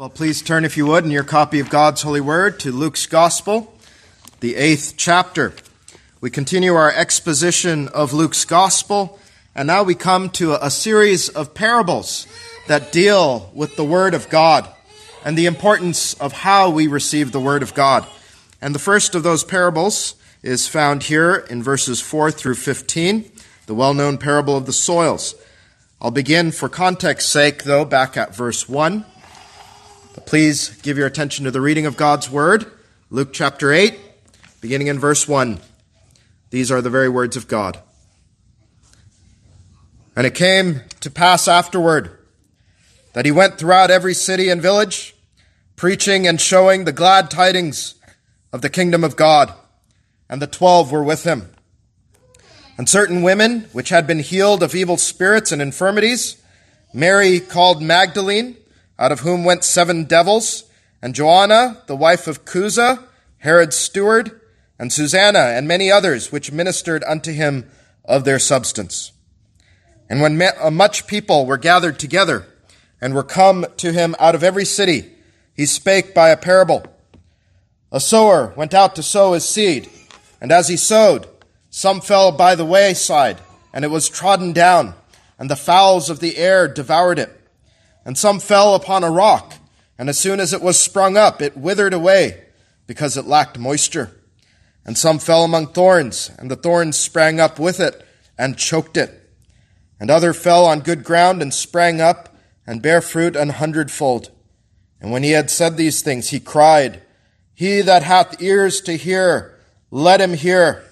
Well, please turn, if you would, in your copy of God's Holy Word to Luke's Gospel, the eighth chapter. We continue our exposition of Luke's Gospel, and now we come to a series of parables that deal with the Word of God and the importance of how we receive the Word of God. And the first of those parables is found here in verses 4 through 15, the well known parable of the soils. I'll begin for context's sake, though, back at verse 1. But please give your attention to the reading of God's Word, Luke chapter 8, beginning in verse 1. These are the very words of God. And it came to pass afterward that he went throughout every city and village, preaching and showing the glad tidings of the kingdom of God. And the twelve were with him. And certain women, which had been healed of evil spirits and infirmities, Mary called Magdalene, out of whom went seven devils, and Joanna, the wife of Chuza, Herod's steward, and Susanna, and many others, which ministered unto him of their substance. And when uh, much people were gathered together, and were come to him out of every city, he spake by a parable. A sower went out to sow his seed, and as he sowed, some fell by the wayside, and it was trodden down, and the fowls of the air devoured it. And some fell upon a rock, and as soon as it was sprung up, it withered away, because it lacked moisture. And some fell among thorns, and the thorns sprang up with it, and choked it. And other fell on good ground, and sprang up, and bare fruit an hundredfold. And when he had said these things, he cried, He that hath ears to hear, let him hear.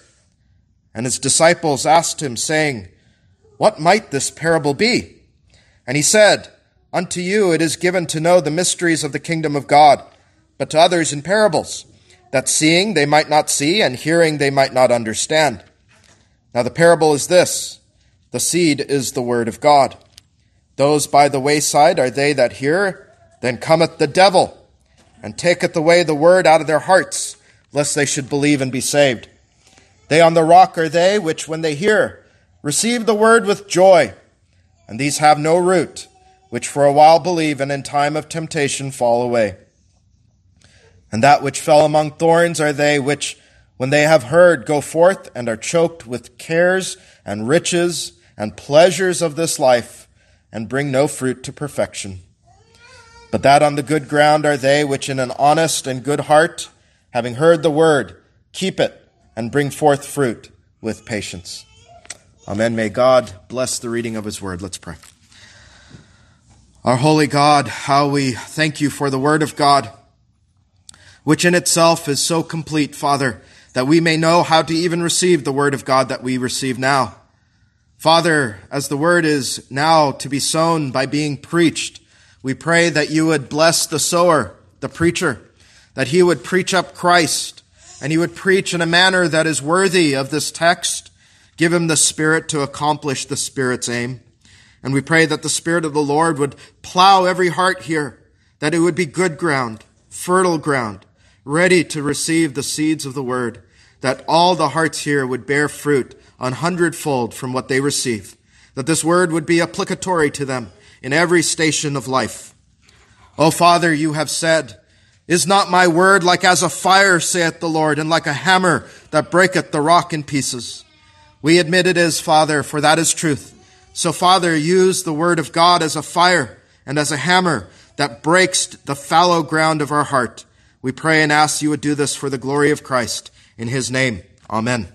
And his disciples asked him, saying, What might this parable be? And he said, Unto you it is given to know the mysteries of the kingdom of God, but to others in parables, that seeing they might not see, and hearing they might not understand. Now the parable is this the seed is the word of God. Those by the wayside are they that hear, then cometh the devil, and taketh away the word out of their hearts, lest they should believe and be saved. They on the rock are they which, when they hear, receive the word with joy, and these have no root which for a while believe and in time of temptation fall away. And that which fell among thorns are they which, when they have heard, go forth and are choked with cares and riches and pleasures of this life, and bring no fruit to perfection. But that on the good ground are they which in an honest and good heart, having heard the word, keep it and bring forth fruit with patience. Amen. May God bless the reading of his word. Let's pray. Our holy God, how we thank you for the word of God, which in itself is so complete, Father, that we may know how to even receive the word of God that we receive now. Father, as the word is now to be sown by being preached, we pray that you would bless the sower, the preacher, that he would preach up Christ, and he would preach in a manner that is worthy of this text. Give him the Spirit to accomplish the Spirit's aim. And we pray that the Spirit of the Lord would plow every heart here, that it would be good ground, fertile ground, ready to receive the seeds of the word, that all the hearts here would bear fruit an hundredfold from what they receive, that this word would be applicatory to them in every station of life. O Father, you have said, Is not my word like as a fire, saith the Lord, and like a hammer that breaketh the rock in pieces? We admit it is, Father, for that is truth. So, Father, use the word of God as a fire and as a hammer that breaks the fallow ground of our heart. We pray and ask you would do this for the glory of Christ. In his name, amen.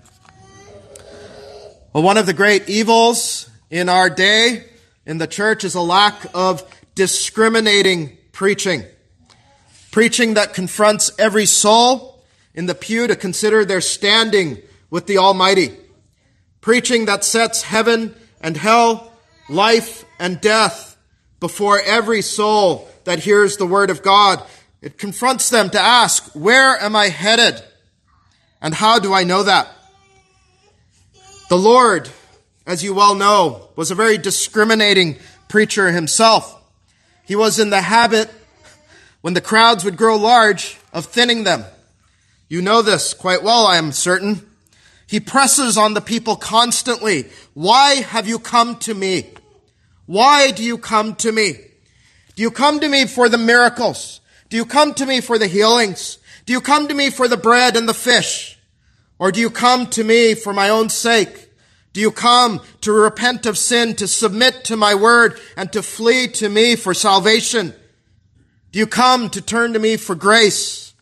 Well, one of the great evils in our day in the church is a lack of discriminating preaching. Preaching that confronts every soul in the pew to consider their standing with the Almighty. Preaching that sets heaven and hell, life and death before every soul that hears the word of God. It confronts them to ask, where am I headed? And how do I know that? The Lord, as you well know, was a very discriminating preacher himself. He was in the habit, when the crowds would grow large, of thinning them. You know this quite well, I am certain. He presses on the people constantly. Why have you come to me? Why do you come to me? Do you come to me for the miracles? Do you come to me for the healings? Do you come to me for the bread and the fish? Or do you come to me for my own sake? Do you come to repent of sin, to submit to my word, and to flee to me for salvation? Do you come to turn to me for grace?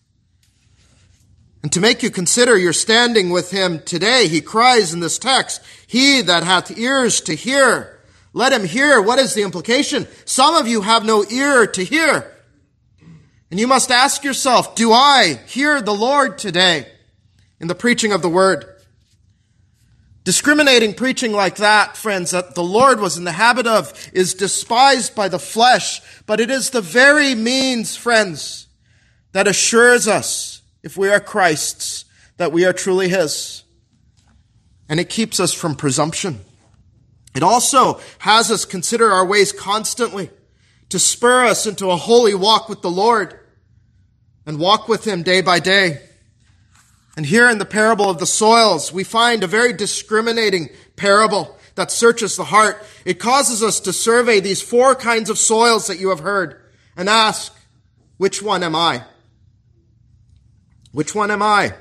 And to make you consider your standing with him today, he cries in this text, He that hath ears to hear, let him hear. What is the implication? Some of you have no ear to hear. And you must ask yourself, do I hear the Lord today in the preaching of the word? Discriminating preaching like that, friends, that the Lord was in the habit of is despised by the flesh, but it is the very means, friends, that assures us, if we are Christ's, that we are truly His. And it keeps us from presumption. It also has us consider our ways constantly to spur us into a holy walk with the Lord and walk with Him day by day. And here in the parable of the soils, we find a very discriminating parable that searches the heart. It causes us to survey these four kinds of soils that you have heard and ask, which one am I? Which one am I?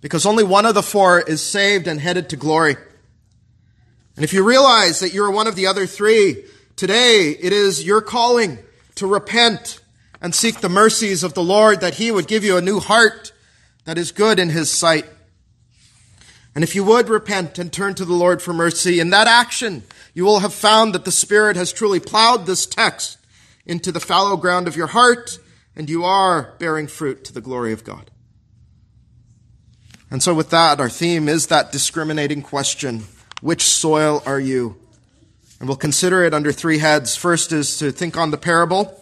Because only one of the four is saved and headed to glory. And if you realize that you're one of the other three, today it is your calling to repent and seek the mercies of the Lord that He would give you a new heart that is good in his sight. And if you would repent and turn to the Lord for mercy, in that action, you will have found that the Spirit has truly plowed this text into the fallow ground of your heart, and you are bearing fruit to the glory of God. And so, with that, our theme is that discriminating question which soil are you? And we'll consider it under three heads. First is to think on the parable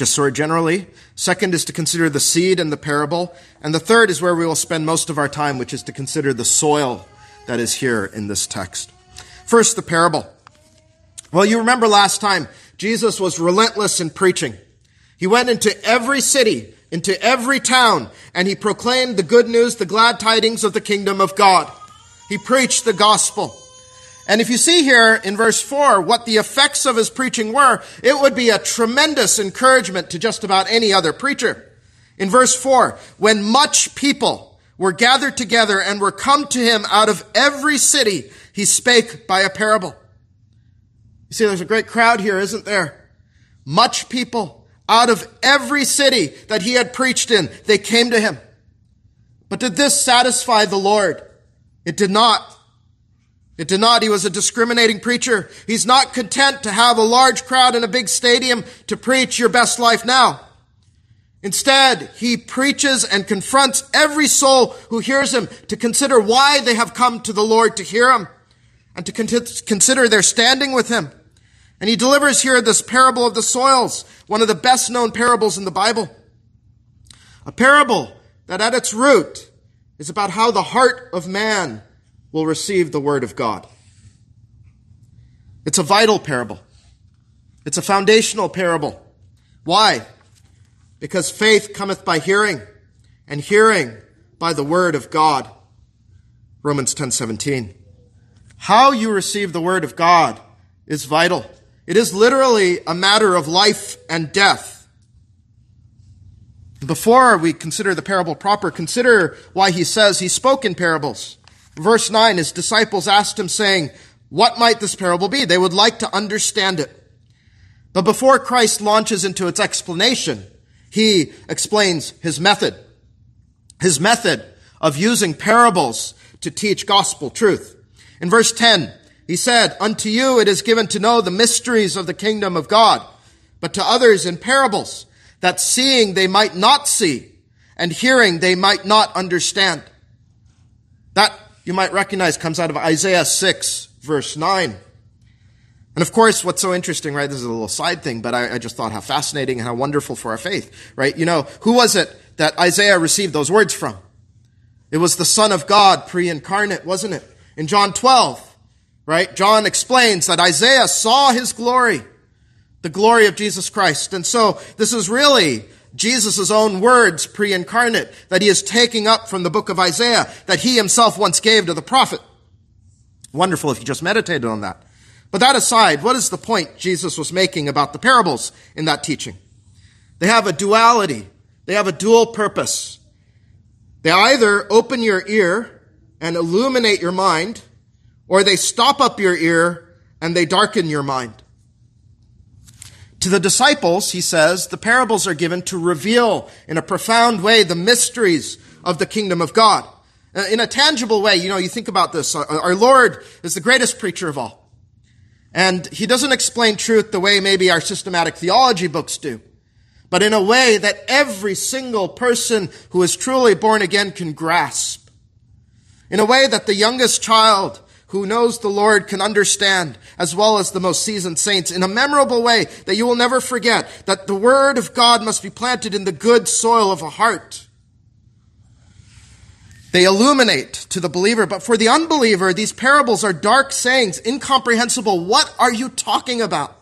just sort of generally. Second is to consider the seed and the parable. And the third is where we will spend most of our time, which is to consider the soil that is here in this text. First, the parable. Well, you remember last time, Jesus was relentless in preaching. He went into every city, into every town, and he proclaimed the good news, the glad tidings of the kingdom of God. He preached the gospel. And if you see here in verse 4 what the effects of his preaching were, it would be a tremendous encouragement to just about any other preacher. In verse 4, when much people were gathered together and were come to him out of every city, he spake by a parable. You see, there's a great crowd here, isn't there? Much people out of every city that he had preached in, they came to him. But did this satisfy the Lord? It did not. It did not. He was a discriminating preacher. He's not content to have a large crowd in a big stadium to preach your best life now. Instead, he preaches and confronts every soul who hears him to consider why they have come to the Lord to hear him and to consider their standing with him. And he delivers here this parable of the soils, one of the best known parables in the Bible. A parable that at its root is about how the heart of man will receive the word of God. It's a vital parable. It's a foundational parable. Why? Because faith cometh by hearing, and hearing by the word of God. Romans 10:17. How you receive the word of God is vital. It is literally a matter of life and death. Before we consider the parable proper, consider why he says he spoke in parables. Verse 9, his disciples asked him, saying, What might this parable be? They would like to understand it. But before Christ launches into its explanation, he explains his method. His method of using parables to teach gospel truth. In verse 10, he said, Unto you it is given to know the mysteries of the kingdom of God, but to others in parables, that seeing they might not see, and hearing they might not understand. That you might recognize comes out of Isaiah 6, verse 9. And of course, what's so interesting, right? This is a little side thing, but I, I, just thought how fascinating and how wonderful for our faith, right? You know, who was it that Isaiah received those words from? It was the Son of God pre-incarnate, wasn't it? In John 12, right? John explains that Isaiah saw his glory, the glory of Jesus Christ. And so this is really Jesus' own words pre-incarnate that he is taking up from the book of Isaiah that he himself once gave to the prophet. Wonderful if you just meditated on that. But that aside, what is the point Jesus was making about the parables in that teaching? They have a duality. They have a dual purpose. They either open your ear and illuminate your mind, or they stop up your ear and they darken your mind. To the disciples, he says, the parables are given to reveal in a profound way the mysteries of the kingdom of God. Uh, in a tangible way, you know, you think about this. Our Lord is the greatest preacher of all. And he doesn't explain truth the way maybe our systematic theology books do, but in a way that every single person who is truly born again can grasp. In a way that the youngest child who knows the Lord can understand, as well as the most seasoned saints, in a memorable way that you will never forget, that the Word of God must be planted in the good soil of a heart. They illuminate to the believer, but for the unbeliever, these parables are dark sayings, incomprehensible. What are you talking about?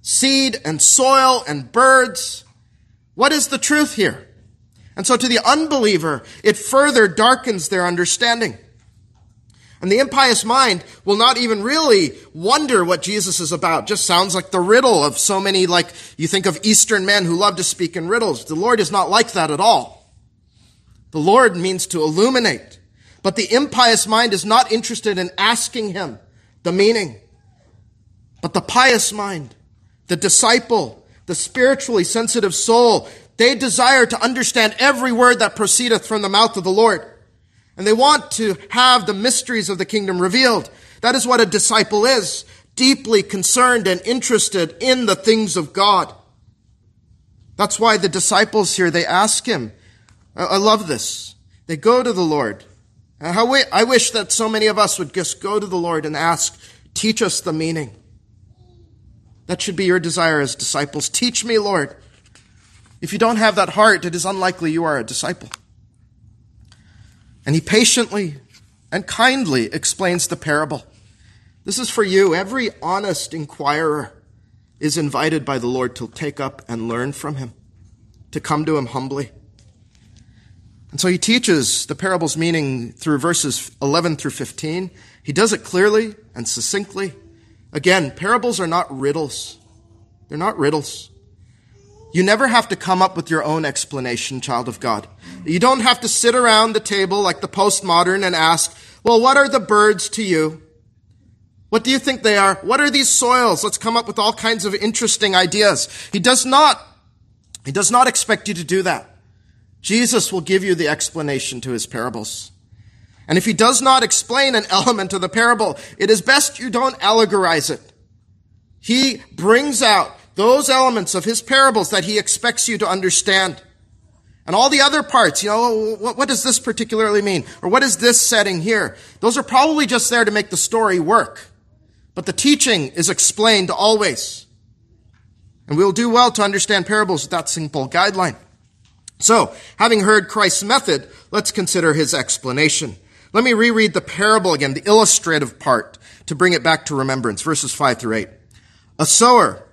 Seed and soil and birds. What is the truth here? And so to the unbeliever, it further darkens their understanding. And the impious mind will not even really wonder what Jesus is about. Just sounds like the riddle of so many, like you think of Eastern men who love to speak in riddles. The Lord is not like that at all. The Lord means to illuminate. But the impious mind is not interested in asking him the meaning. But the pious mind, the disciple, the spiritually sensitive soul, they desire to understand every word that proceedeth from the mouth of the Lord. And they want to have the mysteries of the kingdom revealed. That is what a disciple is. Deeply concerned and interested in the things of God. That's why the disciples here, they ask him. I love this. They go to the Lord. I wish that so many of us would just go to the Lord and ask, teach us the meaning. That should be your desire as disciples. Teach me, Lord. If you don't have that heart, it is unlikely you are a disciple. And he patiently and kindly explains the parable. This is for you. Every honest inquirer is invited by the Lord to take up and learn from him, to come to him humbly. And so he teaches the parable's meaning through verses 11 through 15. He does it clearly and succinctly. Again, parables are not riddles. They're not riddles. You never have to come up with your own explanation, child of God. You don't have to sit around the table like the postmodern and ask, well, what are the birds to you? What do you think they are? What are these soils? Let's come up with all kinds of interesting ideas. He does not, he does not expect you to do that. Jesus will give you the explanation to his parables. And if he does not explain an element of the parable, it is best you don't allegorize it. He brings out those elements of his parables that he expects you to understand. And all the other parts, you know, what, what, does this particularly mean? Or what is this setting here? Those are probably just there to make the story work. But the teaching is explained always. And we'll do well to understand parables with that simple guideline. So, having heard Christ's method, let's consider his explanation. Let me reread the parable again, the illustrative part, to bring it back to remembrance, verses 5 through 8. A sower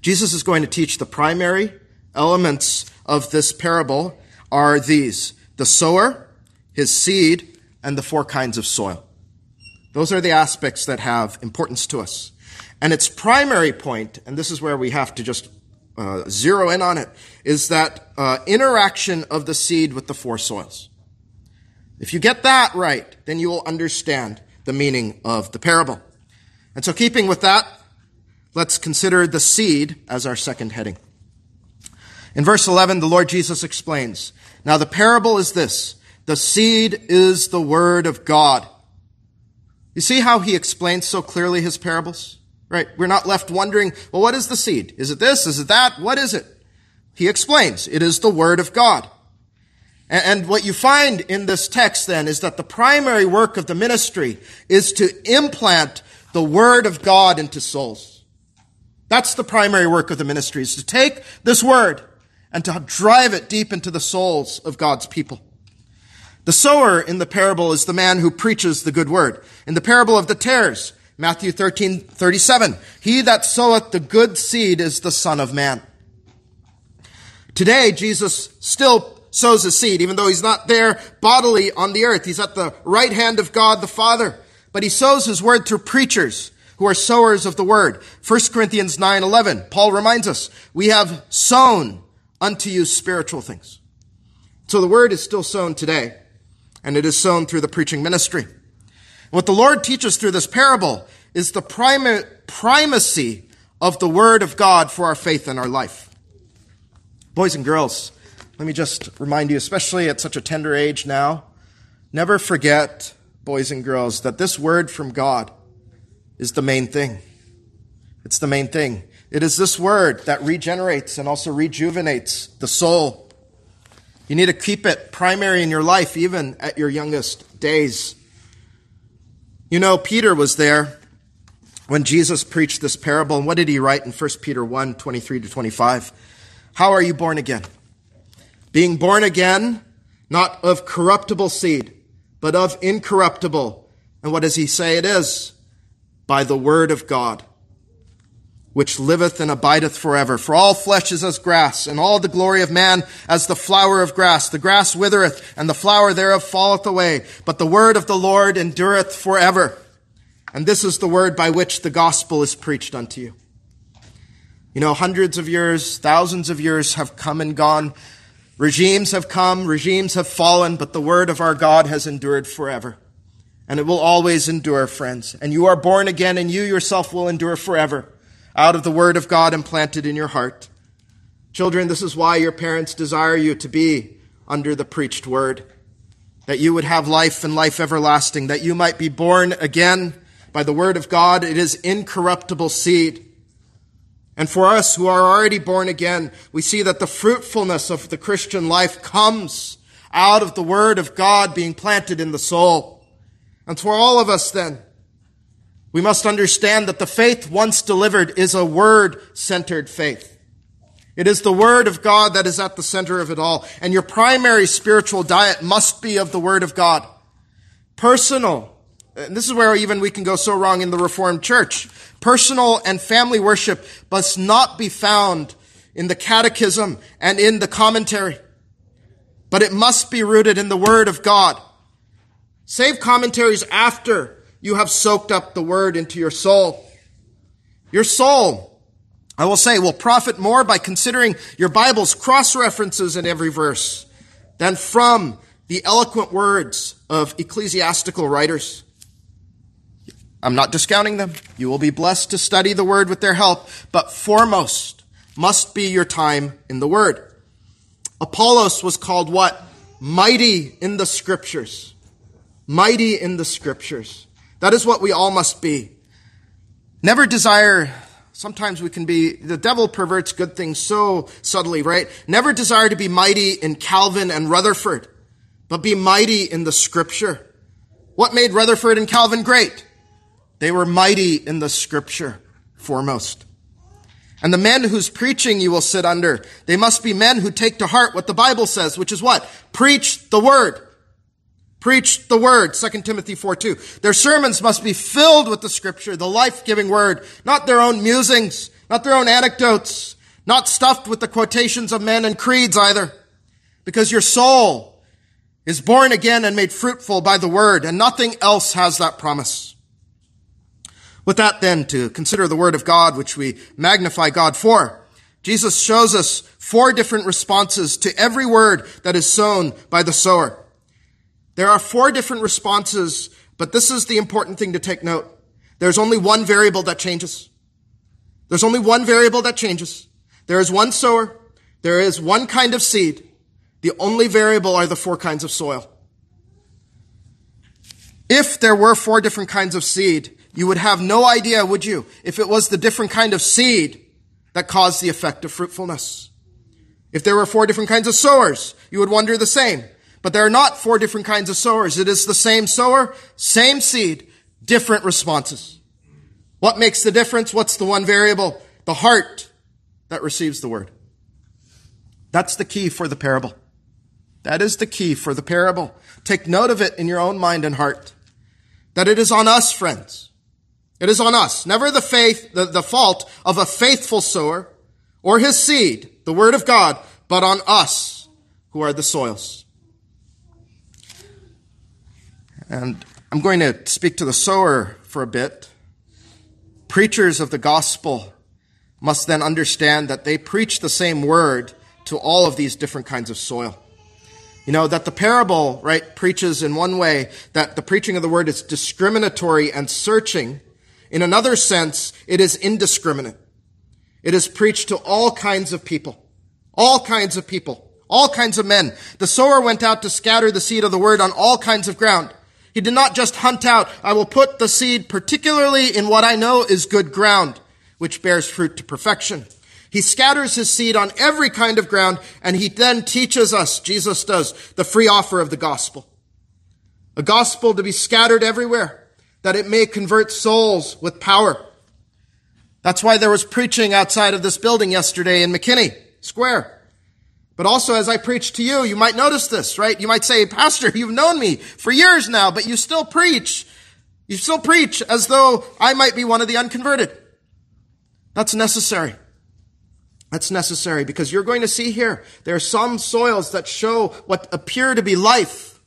Jesus is going to teach the primary elements of this parable are these the sower, his seed, and the four kinds of soil. Those are the aspects that have importance to us. And its primary point, and this is where we have to just uh, zero in on it, is that uh, interaction of the seed with the four soils. If you get that right, then you will understand the meaning of the parable. And so, keeping with that, Let's consider the seed as our second heading. In verse 11, the Lord Jesus explains, Now the parable is this. The seed is the word of God. You see how he explains so clearly his parables? Right? We're not left wondering, well, what is the seed? Is it this? Is it that? What is it? He explains, it is the word of God. And what you find in this text then is that the primary work of the ministry is to implant the word of God into souls. That's the primary work of the ministry, is to take this word and to drive it deep into the souls of God's people. The sower in the parable is the man who preaches the good word. In the parable of the tares, Matthew 13, 37, he that soweth the good seed is the son of man. Today, Jesus still sows a seed, even though he's not there bodily on the earth. He's at the right hand of God the Father. But he sows his word through preachers who are sowers of the word. 1 Corinthians 9, 11, Paul reminds us, we have sown unto you spiritual things. So the word is still sown today, and it is sown through the preaching ministry. What the Lord teaches through this parable is the prim- primacy of the word of God for our faith and our life. Boys and girls, let me just remind you, especially at such a tender age now, never forget, boys and girls, that this word from God is the main thing. It's the main thing. It is this word that regenerates and also rejuvenates the soul. You need to keep it primary in your life, even at your youngest days. You know, Peter was there when Jesus preached this parable. And what did he write in 1 Peter 1 23 to 25? How are you born again? Being born again, not of corruptible seed, but of incorruptible. And what does he say it is? By the word of God which liveth and abideth forever. For all flesh is as grass, and all the glory of man as the flower of grass. The grass withereth, and the flower thereof falleth away, but the word of the Lord endureth forever. And this is the word by which the gospel is preached unto you. You know, hundreds of years, thousands of years have come and gone. Regimes have come, regimes have fallen, but the word of our God has endured forever. And it will always endure, friends. And you are born again, and you yourself will endure forever out of the Word of God implanted in your heart. Children, this is why your parents desire you to be under the preached Word, that you would have life and life everlasting, that you might be born again by the Word of God. It is incorruptible seed. And for us who are already born again, we see that the fruitfulness of the Christian life comes out of the Word of God being planted in the soul. And for all of us then, we must understand that the faith once delivered is a word centered faith. It is the word of God that is at the center of it all. And your primary spiritual diet must be of the word of God. Personal. And this is where even we can go so wrong in the Reformed Church. Personal and family worship must not be found in the catechism and in the commentary, but it must be rooted in the word of God. Save commentaries after you have soaked up the word into your soul. Your soul, I will say, will profit more by considering your Bible's cross references in every verse than from the eloquent words of ecclesiastical writers. I'm not discounting them. You will be blessed to study the word with their help, but foremost must be your time in the word. Apollos was called what? Mighty in the scriptures. Mighty in the scriptures. That is what we all must be. Never desire, sometimes we can be, the devil perverts good things so subtly, right? Never desire to be mighty in Calvin and Rutherford, but be mighty in the scripture. What made Rutherford and Calvin great? They were mighty in the scripture foremost. And the men whose preaching you will sit under, they must be men who take to heart what the Bible says, which is what? Preach the word. Preach the word, 2 Timothy 4 2. Their sermons must be filled with the scripture, the life giving word, not their own musings, not their own anecdotes, not stuffed with the quotations of men and creeds either. Because your soul is born again and made fruitful by the word, and nothing else has that promise. With that then, to consider the word of God, which we magnify God for, Jesus shows us four different responses to every word that is sown by the sower. There are four different responses, but this is the important thing to take note. There's only one variable that changes. There's only one variable that changes. There is one sower. There is one kind of seed. The only variable are the four kinds of soil. If there were four different kinds of seed, you would have no idea, would you, if it was the different kind of seed that caused the effect of fruitfulness. If there were four different kinds of sowers, you would wonder the same. But there are not four different kinds of sowers. It is the same sower, same seed, different responses. What makes the difference? What's the one variable? The heart that receives the word. That's the key for the parable. That is the key for the parable. Take note of it in your own mind and heart. That it is on us, friends. It is on us. Never the faith, the, the fault of a faithful sower or his seed, the word of God, but on us who are the soils. And I'm going to speak to the sower for a bit. Preachers of the gospel must then understand that they preach the same word to all of these different kinds of soil. You know, that the parable, right, preaches in one way that the preaching of the word is discriminatory and searching. In another sense, it is indiscriminate. It is preached to all kinds of people. All kinds of people. All kinds of men. The sower went out to scatter the seed of the word on all kinds of ground. He did not just hunt out, I will put the seed particularly in what I know is good ground, which bears fruit to perfection. He scatters his seed on every kind of ground, and he then teaches us, Jesus does, the free offer of the gospel. A gospel to be scattered everywhere, that it may convert souls with power. That's why there was preaching outside of this building yesterday in McKinney Square. But also, as I preach to you, you might notice this, right? You might say, Pastor, you've known me for years now, but you still preach. You still preach as though I might be one of the unconverted. That's necessary. That's necessary because you're going to see here, there are some soils that show what appear to be life,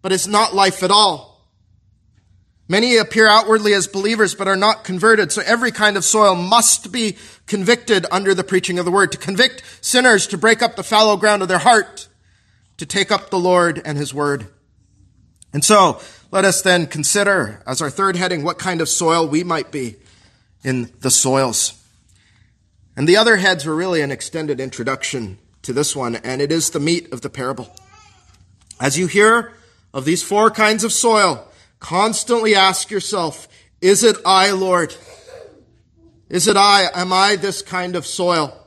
but it's not life at all. Many appear outwardly as believers, but are not converted. So every kind of soil must be convicted under the preaching of the word to convict sinners, to break up the fallow ground of their heart, to take up the Lord and his word. And so let us then consider as our third heading what kind of soil we might be in the soils. And the other heads were really an extended introduction to this one, and it is the meat of the parable. As you hear of these four kinds of soil, constantly ask yourself, is it I, Lord? Is it I? Am I this kind of soil?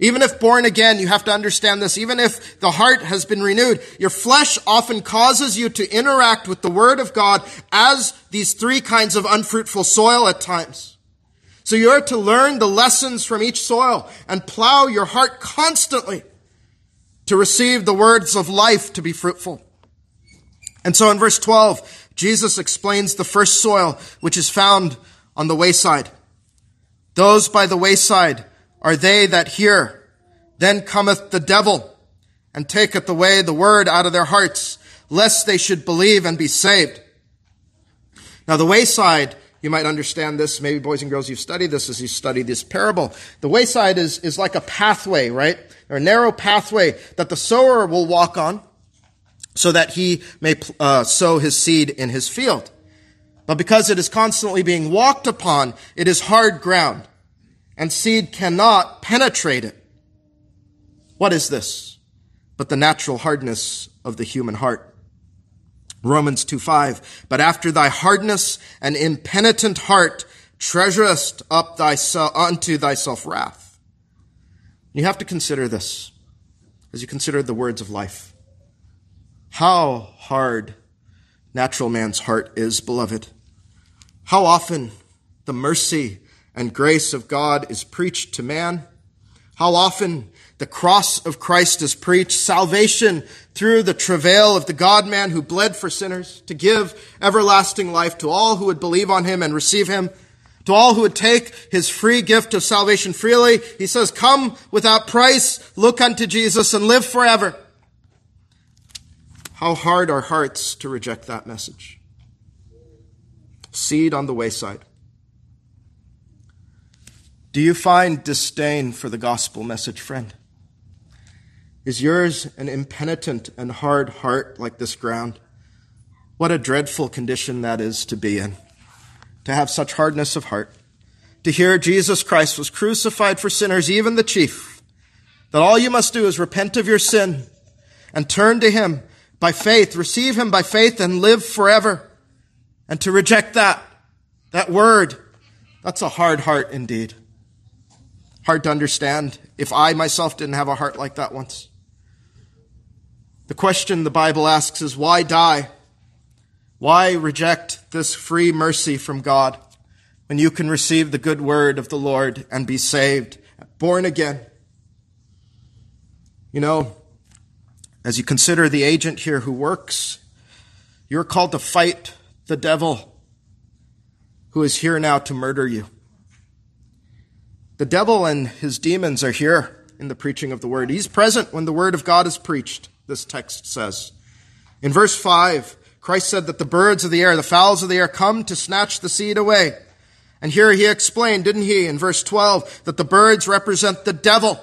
Even if born again, you have to understand this. Even if the heart has been renewed, your flesh often causes you to interact with the Word of God as these three kinds of unfruitful soil at times. So you are to learn the lessons from each soil and plow your heart constantly to receive the words of life to be fruitful. And so in verse 12, Jesus explains the first soil, which is found on the wayside. Those by the wayside are they that hear. Then cometh the devil and taketh away the word out of their hearts, lest they should believe and be saved. Now the wayside you might understand this. Maybe boys and girls, you've studied this as you study this parable. The wayside is, is like a pathway, right? Or a narrow pathway that the sower will walk on so that he may uh, sow his seed in his field. But because it is constantly being walked upon, it is hard ground and seed cannot penetrate it. What is this? But the natural hardness of the human heart. Romans 2 5. But after thy hardness and impenitent heart treasurest up thyself unto thyself wrath. You have to consider this as you consider the words of life. How hard natural man's heart is, beloved. How often the mercy and grace of God is preached to man. How often the cross of Christ is preached, salvation through the travail of the God man who bled for sinners to give everlasting life to all who would believe on him and receive him, to all who would take his free gift of salvation freely. He says, come without price, look unto Jesus and live forever. How hard are hearts to reject that message. Seed on the wayside. Do you find disdain for the gospel message, friend? Is yours an impenitent and hard heart like this ground? What a dreadful condition that is to be in. To have such hardness of heart. To hear Jesus Christ was crucified for sinners, even the chief. That all you must do is repent of your sin and turn to Him by faith, receive Him by faith and live forever. And to reject that, that word, that's a hard heart indeed. Hard to understand if I myself didn't have a heart like that once. The question the Bible asks is why die? Why reject this free mercy from God? when you can receive the good word of the Lord and be saved, born again. You know, as you consider the agent here who works, you're called to fight the devil who is here now to murder you. The devil and his demons are here in the preaching of the word. He's present when the word of God is preached, this text says. In verse 5, Christ said that the birds of the air, the fowls of the air come to snatch the seed away. And here he explained, didn't he, in verse 12, that the birds represent the devil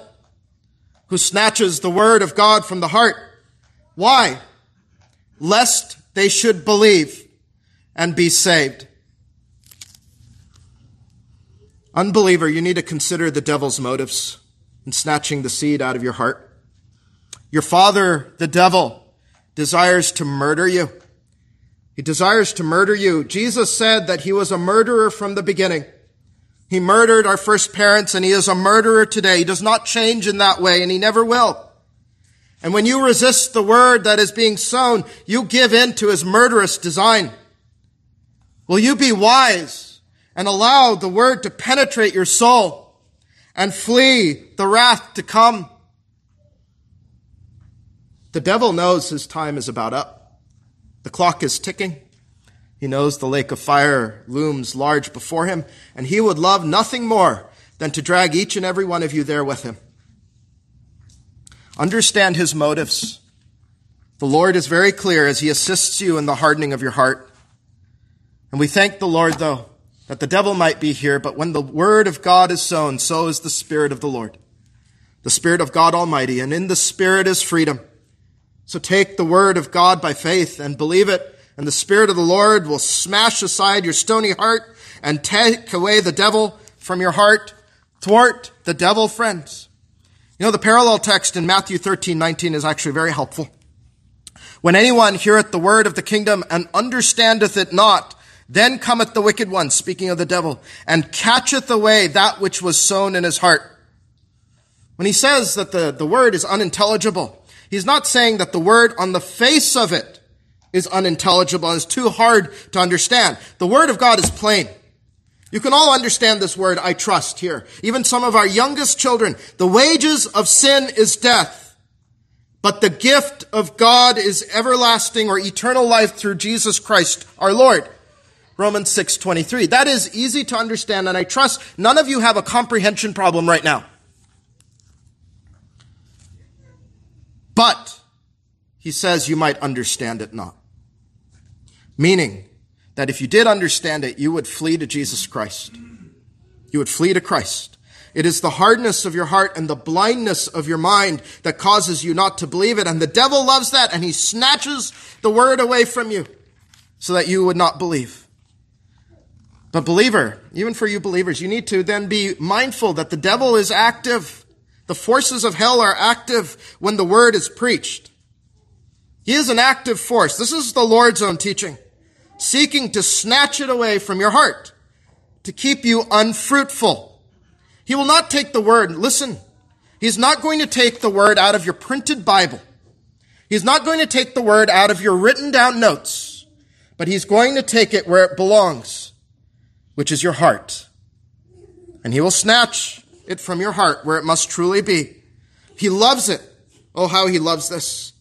who snatches the word of God from the heart. Why? Lest they should believe and be saved. Unbeliever, you need to consider the devil's motives in snatching the seed out of your heart. Your father, the devil, desires to murder you. He desires to murder you. Jesus said that he was a murderer from the beginning. He murdered our first parents and he is a murderer today. He does not change in that way and he never will. And when you resist the word that is being sown, you give in to his murderous design. Will you be wise and allow the word to penetrate your soul and flee the wrath to come? The devil knows his time is about up. The clock is ticking. He knows the lake of fire looms large before him, and he would love nothing more than to drag each and every one of you there with him. Understand his motives. The Lord is very clear as he assists you in the hardening of your heart. And we thank the Lord, though, that the devil might be here, but when the word of God is sown, so is the Spirit of the Lord, the Spirit of God Almighty, and in the Spirit is freedom. So take the word of God by faith and believe it, and the Spirit of the Lord will smash aside your stony heart and take away the devil from your heart. Thwart the devil, friends. You know, the parallel text in Matthew 13, 19 is actually very helpful. When anyone heareth the word of the kingdom and understandeth it not, then cometh the wicked one, speaking of the devil, and catcheth away that which was sown in his heart. When he says that the, the word is unintelligible, He's not saying that the word on the face of it is unintelligible and is too hard to understand. The word of God is plain. You can all understand this word, I trust, here. Even some of our youngest children. The wages of sin is death, but the gift of God is everlasting or eternal life through Jesus Christ, our Lord. Romans 6:23. That is easy to understand and I trust none of you have a comprehension problem right now. But, he says, you might understand it not. Meaning that if you did understand it, you would flee to Jesus Christ. You would flee to Christ. It is the hardness of your heart and the blindness of your mind that causes you not to believe it. And the devil loves that and he snatches the word away from you so that you would not believe. But believer, even for you believers, you need to then be mindful that the devil is active. The forces of hell are active when the word is preached. He is an active force. This is the Lord's own teaching, seeking to snatch it away from your heart, to keep you unfruitful. He will not take the word, listen, he's not going to take the word out of your printed Bible. He's not going to take the word out of your written down notes, but he's going to take it where it belongs, which is your heart. And he will snatch it from your heart where it must truly be. He loves it. Oh, how he loves this.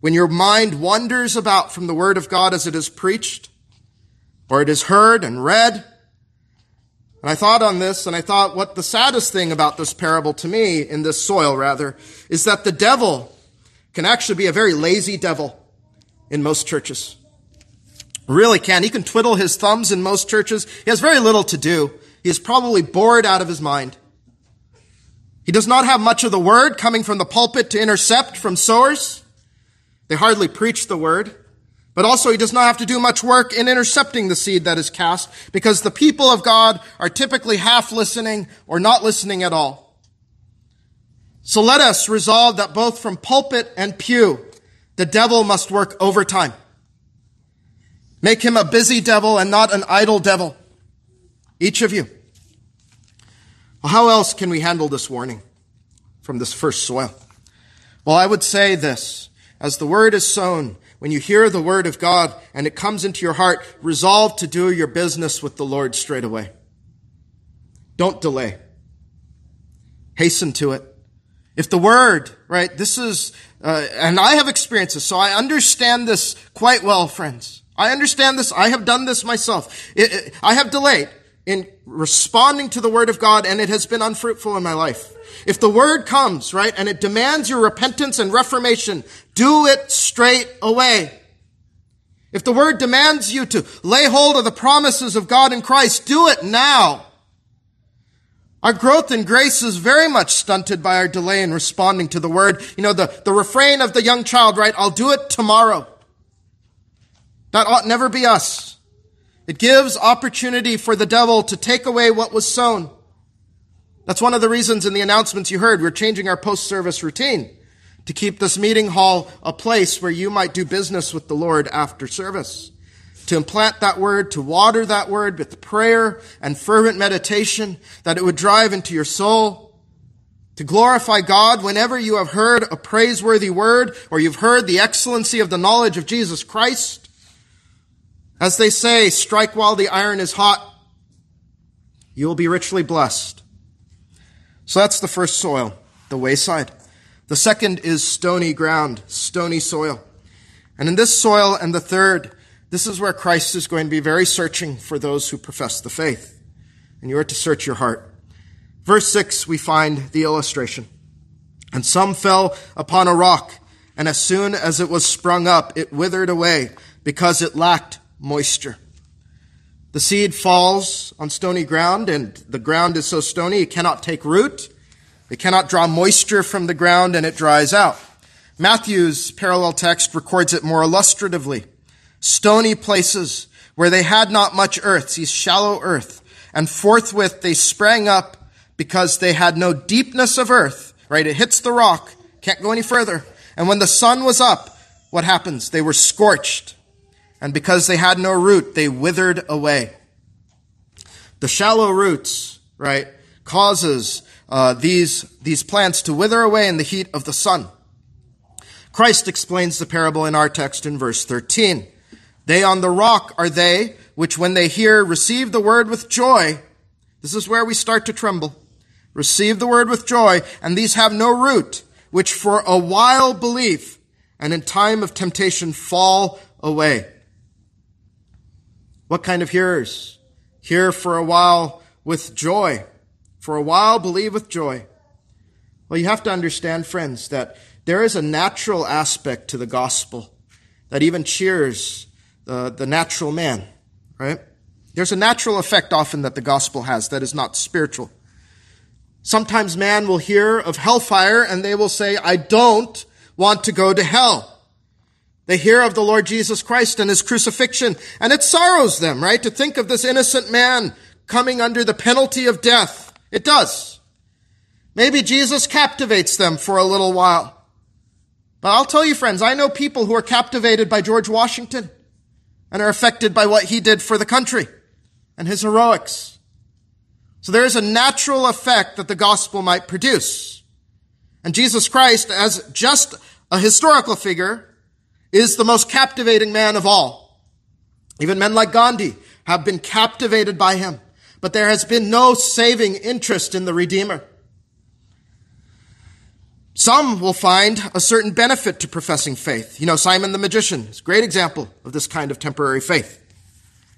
When your mind wanders about from the word of God as it is preached, or it is heard and read, and I thought on this, and I thought what the saddest thing about this parable to me, in this soil rather, is that the devil can actually be a very lazy devil in most churches. Really can. He can twiddle his thumbs in most churches. He has very little to do. He is probably bored out of his mind. He does not have much of the word coming from the pulpit to intercept from sowers. They hardly preach the word. But also he does not have to do much work in intercepting the seed that is cast because the people of God are typically half listening or not listening at all. So let us resolve that both from pulpit and pew, the devil must work overtime. Make him a busy devil and not an idle devil. Each of you. Well, how else can we handle this warning from this first soil? Well, I would say this. As the word is sown, when you hear the word of God and it comes into your heart, resolve to do your business with the Lord straight away. Don't delay. Hasten to it. If the word, right, this is, uh, and I have experiences, so I understand this quite well, friends. I understand this. I have done this myself. It, it, I have delayed in responding to the word of God, and it has been unfruitful in my life. If the word comes, right, and it demands your repentance and reformation, do it straight away. If the word demands you to lay hold of the promises of God in Christ, do it now. Our growth in grace is very much stunted by our delay in responding to the word. You know, the, the refrain of the young child, right? I'll do it tomorrow. That ought never be us. It gives opportunity for the devil to take away what was sown. That's one of the reasons in the announcements you heard, we're changing our post-service routine to keep this meeting hall a place where you might do business with the Lord after service to implant that word, to water that word with prayer and fervent meditation, that it would drive into your soul, to glorify God whenever you have heard a praiseworthy word or you've heard the excellency of the knowledge of Jesus Christ. As they say, strike while the iron is hot. You will be richly blessed. So that's the first soil, the wayside. The second is stony ground, stony soil. And in this soil and the third, this is where Christ is going to be very searching for those who profess the faith. And you are to search your heart. Verse 6, we find the illustration. And some fell upon a rock, and as soon as it was sprung up, it withered away because it lacked moisture. The seed falls on stony ground, and the ground is so stony it cannot take root. It cannot draw moisture from the ground, and it dries out. Matthew's parallel text records it more illustratively stony places where they had not much earth, these shallow earth. And forthwith they sprang up because they had no deepness of earth, right? It hits the rock, can't go any further. And when the sun was up, what happens? They were scorched. And because they had no root, they withered away. The shallow roots, right, causes uh, these, these plants to wither away in the heat of the sun. Christ explains the parable in our text in verse 13. They on the rock are they which, when they hear, receive the word with joy. This is where we start to tremble. Receive the word with joy, and these have no root, which for a while believe, and in time of temptation fall away. What kind of hearers? Hear for a while with joy. For a while believe with joy. Well, you have to understand, friends, that there is a natural aspect to the gospel that even cheers uh, the natural man, right? There's a natural effect often that the gospel has that is not spiritual. Sometimes man will hear of hellfire and they will say, I don't want to go to hell. They hear of the Lord Jesus Christ and his crucifixion and it sorrows them, right? To think of this innocent man coming under the penalty of death. It does. Maybe Jesus captivates them for a little while. But I'll tell you friends, I know people who are captivated by George Washington and are affected by what he did for the country and his heroics. So there is a natural effect that the gospel might produce. And Jesus Christ, as just a historical figure, is the most captivating man of all. Even men like Gandhi have been captivated by him, but there has been no saving interest in the Redeemer. Some will find a certain benefit to professing faith. You know, Simon the magician is a great example of this kind of temporary faith.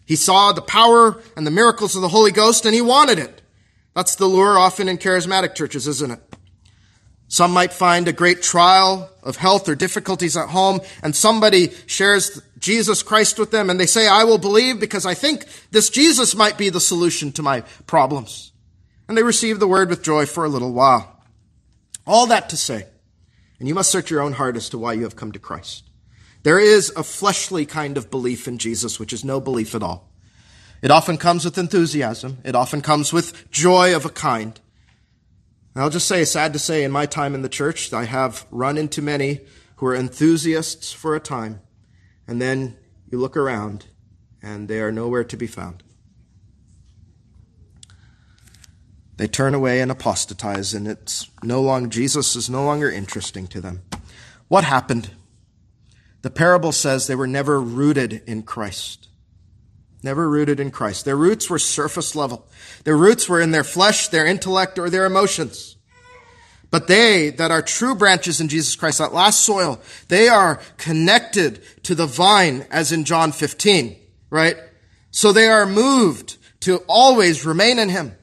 He saw the power and the miracles of the Holy Ghost and he wanted it. That's the lure often in charismatic churches, isn't it? Some might find a great trial of health or difficulties at home and somebody shares Jesus Christ with them and they say, I will believe because I think this Jesus might be the solution to my problems. And they receive the word with joy for a little while. All that to say, and you must search your own heart as to why you have come to Christ. There is a fleshly kind of belief in Jesus, which is no belief at all. It often comes with enthusiasm. It often comes with joy of a kind. And I'll just say, sad to say, in my time in the church, I have run into many who are enthusiasts for a time, and then you look around and they are nowhere to be found. They turn away and apostatize, and it's no longer, Jesus is no longer interesting to them. What happened? The parable says they were never rooted in Christ. Never rooted in Christ. Their roots were surface level. Their roots were in their flesh, their intellect, or their emotions. But they that are true branches in Jesus Christ, that last soil, they are connected to the vine as in John 15, right? So they are moved to always remain in him.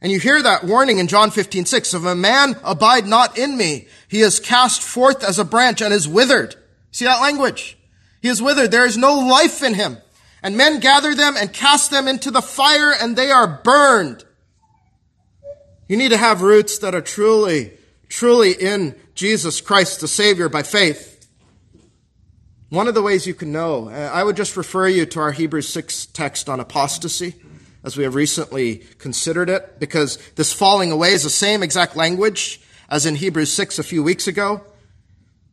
And you hear that warning in John 15, 6. If a man abide not in me, he is cast forth as a branch and is withered. See that language? He is withered. There is no life in him. And men gather them and cast them into the fire and they are burned. You need to have roots that are truly, truly in Jesus Christ, the Savior, by faith. One of the ways you can know, uh, I would just refer you to our Hebrews 6 text on apostasy as we have recently considered it, because this falling away is the same exact language as in Hebrews 6 a few weeks ago.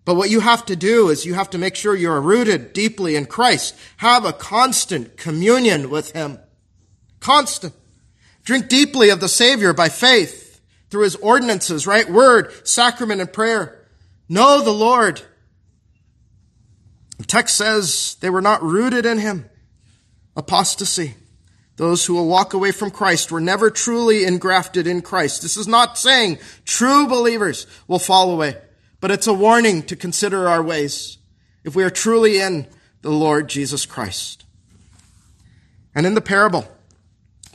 But what you have to do is you have to make sure you're rooted deeply in Christ. Have a constant communion with Him. Constant. Drink deeply of the Savior by faith through His ordinances, right? Word, sacrament, and prayer. Know the Lord. The text says they were not rooted in Him. Apostasy. Those who will walk away from Christ were never truly engrafted in Christ. This is not saying true believers will fall away, but it's a warning to consider our ways if we are truly in the Lord Jesus Christ. And in the parable,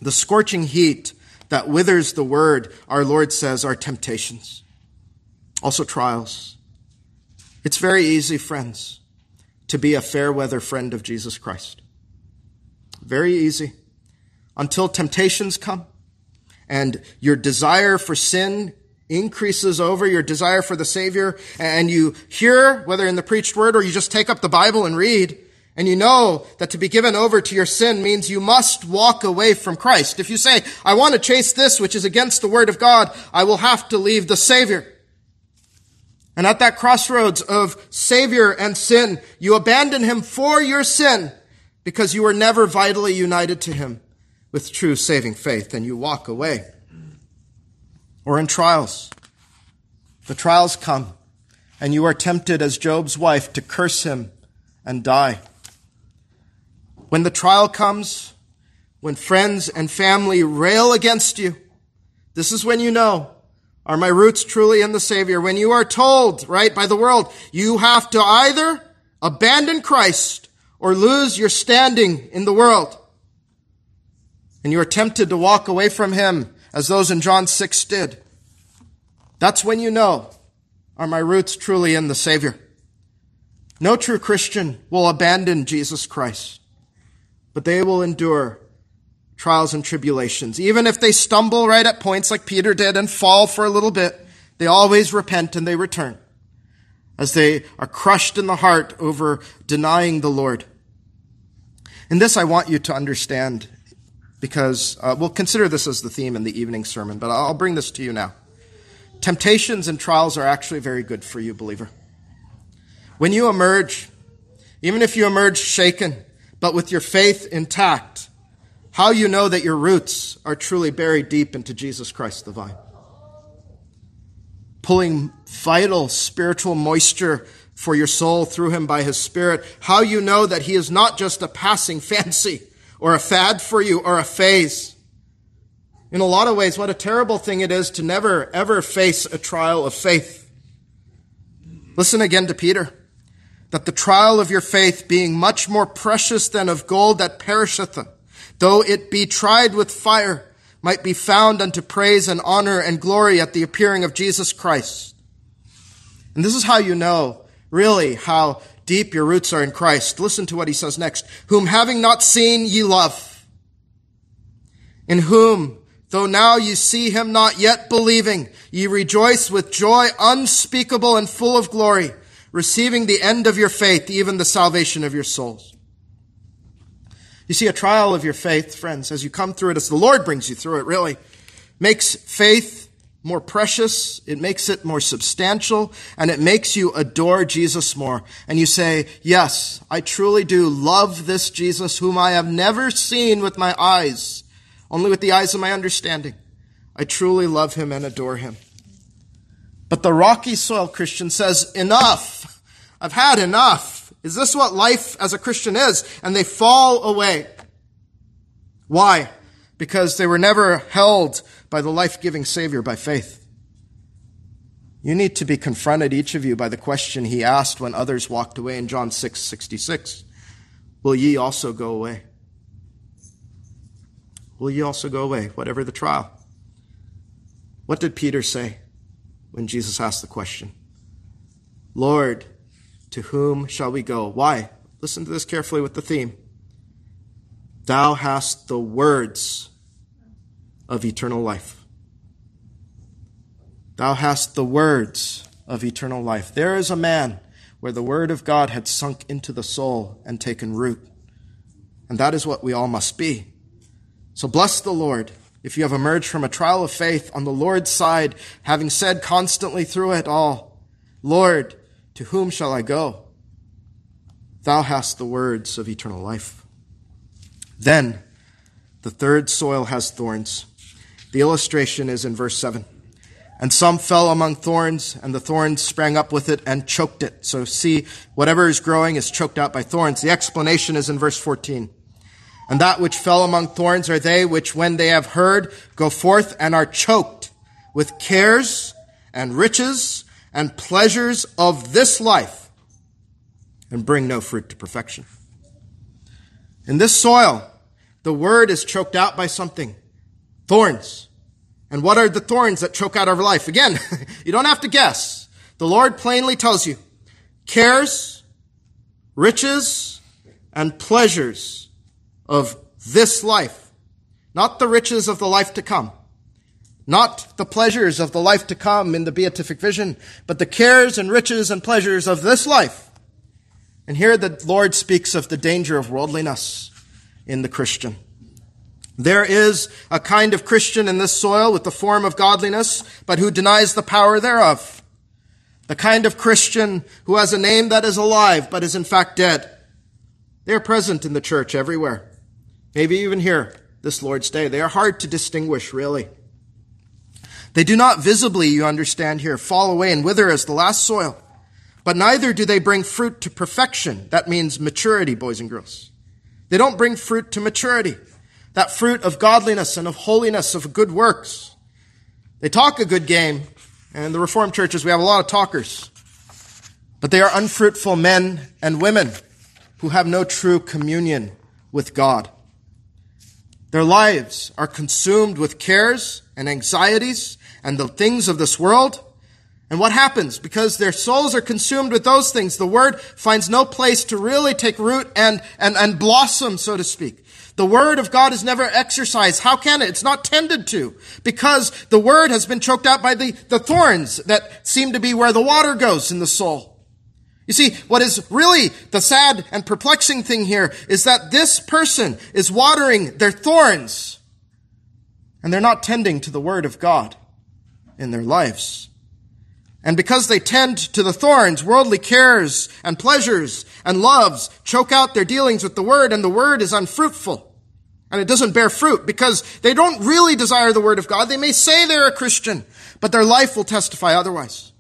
the scorching heat that withers the word, our Lord says, are temptations, also trials. It's very easy, friends, to be a fair weather friend of Jesus Christ. Very easy until temptations come and your desire for sin increases over your desire for the Savior and you hear, whether in the preached word or you just take up the Bible and read, and you know that to be given over to your sin means you must walk away from Christ. If you say, I want to chase this which is against the word of God, I will have to leave the Savior. And at that crossroads of Savior and sin, you abandon Him for your sin because you were never vitally united to Him with true saving faith and you walk away. Or in trials. The trials come and you are tempted as Job's wife to curse him and die. When the trial comes, when friends and family rail against you, this is when you know, are my roots truly in the Savior? When you are told, right, by the world, you have to either abandon Christ or lose your standing in the world and you are tempted to walk away from him as those in John 6 did, that's when you know, are my roots truly in the Savior? No true Christian will abandon Jesus Christ, but they will endure trials and tribulations. Even if they stumble right at points like Peter did and fall for a little bit, they always repent and they return as they are crushed in the heart over denying the Lord. In this, I want you to understand because uh, we'll consider this as the theme in the evening sermon, but I'll bring this to you now. Temptations and trials are actually very good for you, believer. When you emerge, even if you emerge shaken, but with your faith intact, how you know that your roots are truly buried deep into Jesus Christ the vine. Pulling vital spiritual moisture for your soul through him by his spirit. How you know that he is not just a passing fancy, or a fad for you or a phase. In a lot of ways, what a terrible thing it is to never, ever face a trial of faith. Listen again to Peter. That the trial of your faith being much more precious than of gold that perisheth, though it be tried with fire, might be found unto praise and honor and glory at the appearing of Jesus Christ. And this is how you know, really, how deep your roots are in Christ. Listen to what he says next. Whom having not seen ye love. In whom, though now ye see him not yet believing, ye rejoice with joy unspeakable and full of glory, receiving the end of your faith, even the salvation of your souls. You see, a trial of your faith, friends, as you come through it, as the Lord brings you through it, really, makes faith more precious, it makes it more substantial, and it makes you adore Jesus more. And you say, yes, I truly do love this Jesus whom I have never seen with my eyes, only with the eyes of my understanding. I truly love him and adore him. But the rocky soil Christian says, enough. I've had enough. Is this what life as a Christian is? And they fall away. Why? Because they were never held by the life giving Savior by faith. You need to be confronted, each of you, by the question he asked when others walked away in John 6 66. Will ye also go away? Will ye also go away, whatever the trial? What did Peter say when Jesus asked the question? Lord, to whom shall we go? Why? Listen to this carefully with the theme. Thou hast the words of eternal life. Thou hast the words of eternal life. There is a man where the word of God had sunk into the soul and taken root. And that is what we all must be. So bless the Lord if you have emerged from a trial of faith on the Lord's side, having said constantly through it all, Lord, to whom shall I go? Thou hast the words of eternal life. Then the third soil has thorns. The illustration is in verse 7. And some fell among thorns, and the thorns sprang up with it and choked it. So see, whatever is growing is choked out by thorns. The explanation is in verse 14. And that which fell among thorns are they which, when they have heard, go forth and are choked with cares and riches and pleasures of this life and bring no fruit to perfection. In this soil, the word is choked out by something. Thorns. And what are the thorns that choke out our life? Again, you don't have to guess. The Lord plainly tells you cares, riches, and pleasures of this life, not the riches of the life to come, not the pleasures of the life to come in the beatific vision, but the cares and riches and pleasures of this life. And here the Lord speaks of the danger of worldliness in the Christian. There is a kind of Christian in this soil with the form of godliness, but who denies the power thereof. The kind of Christian who has a name that is alive, but is in fact dead. They are present in the church everywhere. Maybe even here, this Lord's Day. They are hard to distinguish, really. They do not visibly, you understand here, fall away and wither as the last soil, but neither do they bring fruit to perfection. That means maturity, boys and girls. They don't bring fruit to maturity. That fruit of godliness and of holiness, of good works. They talk a good game, and the Reformed churches we have a lot of talkers. But they are unfruitful men and women who have no true communion with God. Their lives are consumed with cares and anxieties and the things of this world. And what happens? Because their souls are consumed with those things, the word finds no place to really take root and, and, and blossom, so to speak. The word of God is never exercised. How can it? It's not tended to because the word has been choked out by the, the thorns that seem to be where the water goes in the soul. You see, what is really the sad and perplexing thing here is that this person is watering their thorns and they're not tending to the word of God in their lives. And because they tend to the thorns, worldly cares and pleasures and loves choke out their dealings with the word and the word is unfruitful. And it doesn't bear fruit because they don't really desire the word of God. They may say they're a Christian, but their life will testify otherwise.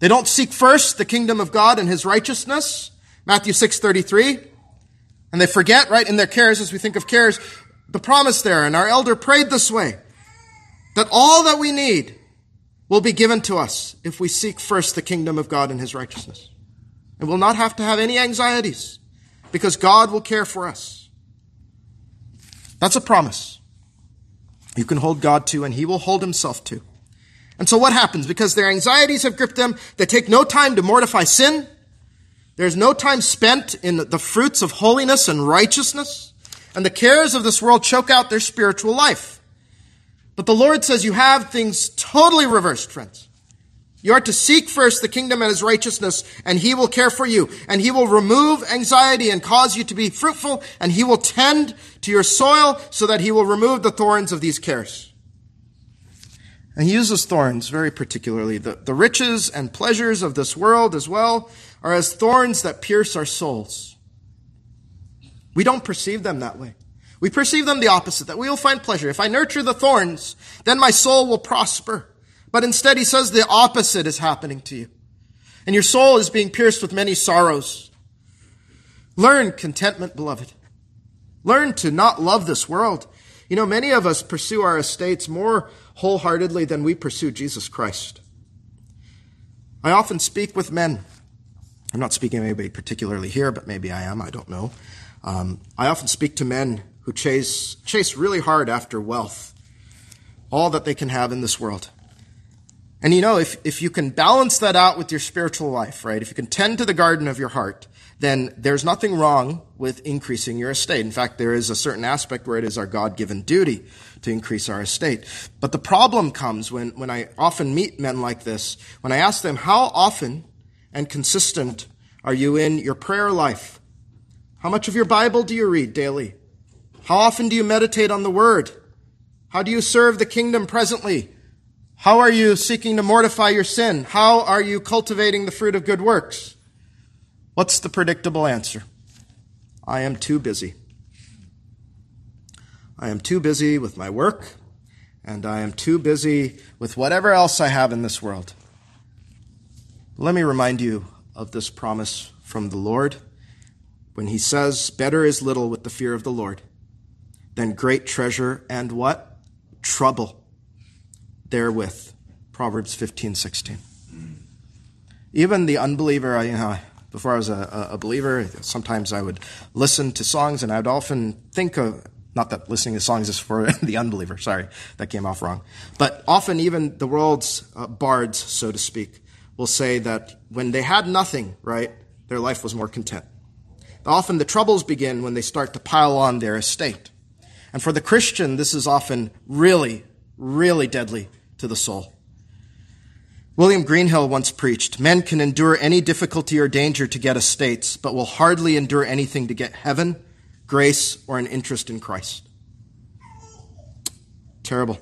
They don't seek first the kingdom of God and his righteousness, Matthew 6:33. And they forget, right, in their cares as we think of cares, the promise there. And our elder prayed this way, that all that we need will be given to us if we seek first the kingdom of God and his righteousness. And we'll not have to have any anxieties because God will care for us. That's a promise. You can hold God to and he will hold himself to. And so what happens? Because their anxieties have gripped them, they take no time to mortify sin. There's no time spent in the fruits of holiness and righteousness. And the cares of this world choke out their spiritual life. But the Lord says you have things totally reversed, friends. You are to seek first the kingdom and his righteousness, and he will care for you. And he will remove anxiety and cause you to be fruitful, and he will tend to your soil so that he will remove the thorns of these cares. And he uses thorns very particularly. The, the riches and pleasures of this world as well are as thorns that pierce our souls. We don't perceive them that way. We perceive them the opposite, that we will find pleasure. If I nurture the thorns, then my soul will prosper. But instead, he says the opposite is happening to you. And your soul is being pierced with many sorrows. Learn contentment, beloved. Learn to not love this world. You know, many of us pursue our estates more wholeheartedly than we pursue Jesus Christ. I often speak with men. I'm not speaking anybody particularly here, but maybe I am. I don't know. Um, I often speak to men who chase, chase really hard after wealth, all that they can have in this world. And you know, if, if you can balance that out with your spiritual life, right? If you can tend to the garden of your heart, then there's nothing wrong with increasing your estate. In fact, there is a certain aspect where it is our God-given duty to increase our estate. But the problem comes when, when I often meet men like this, when I ask them, how often and consistent are you in your prayer life? How much of your Bible do you read daily? How often do you meditate on the Word? How do you serve the kingdom presently? How are you seeking to mortify your sin? How are you cultivating the fruit of good works? What's the predictable answer? I am too busy. I am too busy with my work, and I am too busy with whatever else I have in this world. Let me remind you of this promise from the Lord when he says, Better is little with the fear of the Lord than great treasure and what? Trouble therewith. Proverbs 15, 16. Even the unbeliever, you know, before I was a, a, believer, sometimes I would listen to songs and I'd often think of, not that listening to songs is for the unbeliever, sorry, that came off wrong. But often even the world's uh, bards, so to speak, will say that when they had nothing, right, their life was more content. Often the troubles begin when they start to pile on their estate. And for the Christian, this is often really, really deadly to the soul. William Greenhill once preached, men can endure any difficulty or danger to get estates, but will hardly endure anything to get heaven, grace, or an interest in Christ. Terrible.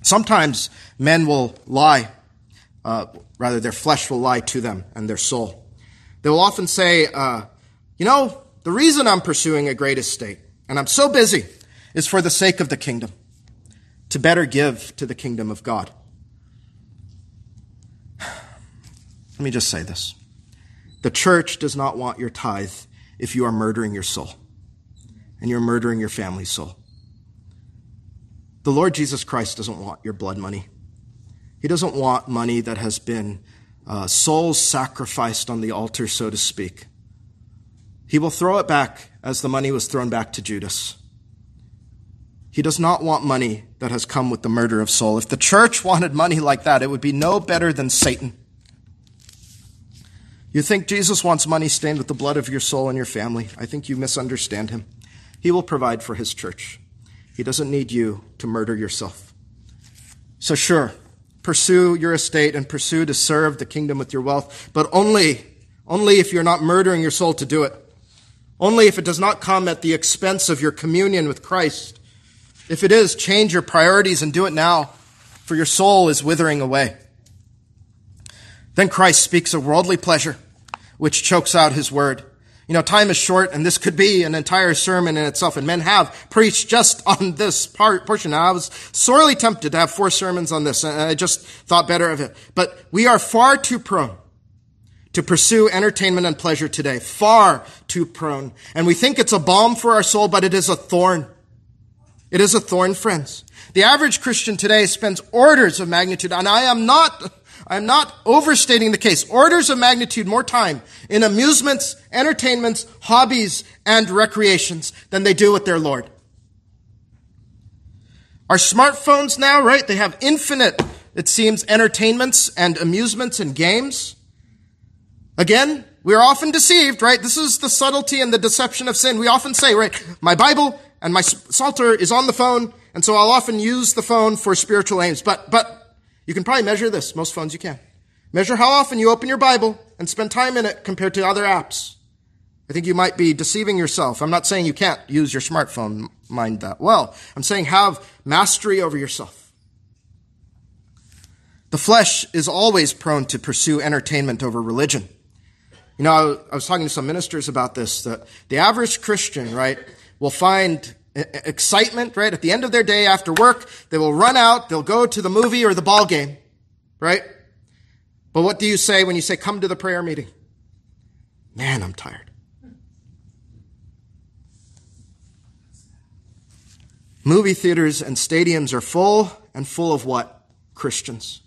Sometimes men will lie, uh, rather their flesh will lie to them and their soul. They will often say, uh, you know, the reason I'm pursuing a great estate and I'm so busy is for the sake of the kingdom to better give to the kingdom of God. Let me just say this. The church does not want your tithe if you are murdering your soul and you're murdering your family's soul. The Lord Jesus Christ doesn't want your blood money. He doesn't want money that has been uh, souls sacrificed on the altar, so to speak. He will throw it back as the money was thrown back to Judas. He does not want money that has come with the murder of soul. If the church wanted money like that, it would be no better than Satan. You think Jesus wants money stained with the blood of your soul and your family. I think you misunderstand him. He will provide for his church. He doesn't need you to murder yourself. So, sure, pursue your estate and pursue to serve the kingdom with your wealth, but only, only if you're not murdering your soul to do it. Only if it does not come at the expense of your communion with Christ if it is, change your priorities and do it now, for your soul is withering away. Then Christ speaks of worldly pleasure, which chokes out his word. You know, time is short, and this could be an entire sermon in itself, and men have preached just on this part, portion. Now, I was sorely tempted to have four sermons on this, and I just thought better of it. But we are far too prone to pursue entertainment and pleasure today. Far too prone. And we think it's a balm for our soul, but it is a thorn. It is a thorn, friends. The average Christian today spends orders of magnitude, and I am not, I am not overstating the case, orders of magnitude more time in amusements, entertainments, hobbies, and recreations than they do with their Lord. Our smartphones now, right? They have infinite, it seems, entertainments and amusements and games. Again, we are often deceived, right? This is the subtlety and the deception of sin. We often say, right, my Bible and my Psalter is on the phone, and so I'll often use the phone for spiritual aims. But, but you can probably measure this. Most phones you can. Measure how often you open your Bible and spend time in it compared to other apps. I think you might be deceiving yourself. I'm not saying you can't use your smartphone, mind that well. I'm saying have mastery over yourself. The flesh is always prone to pursue entertainment over religion. You know, I was talking to some ministers about this, that the average Christian, right, will find excitement, right? At the end of their day after work, they will run out, they'll go to the movie or the ball game, right? But what do you say when you say, come to the prayer meeting? Man, I'm tired. Movie theaters and stadiums are full and full of what? Christians.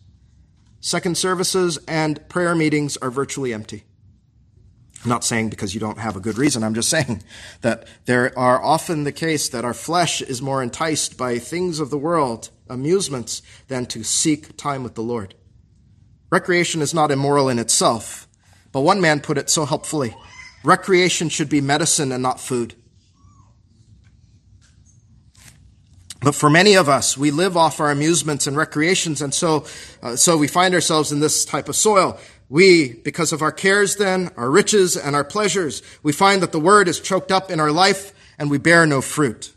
Second services and prayer meetings are virtually empty. I'm not saying because you don't have a good reason. I'm just saying that there are often the case that our flesh is more enticed by things of the world, amusements, than to seek time with the Lord. Recreation is not immoral in itself, but one man put it so helpfully. Recreation should be medicine and not food. But for many of us, we live off our amusements and recreations, and so, uh, so we find ourselves in this type of soil. We, because of our cares then, our riches and our pleasures, we find that the word is choked up in our life and we bear no fruit.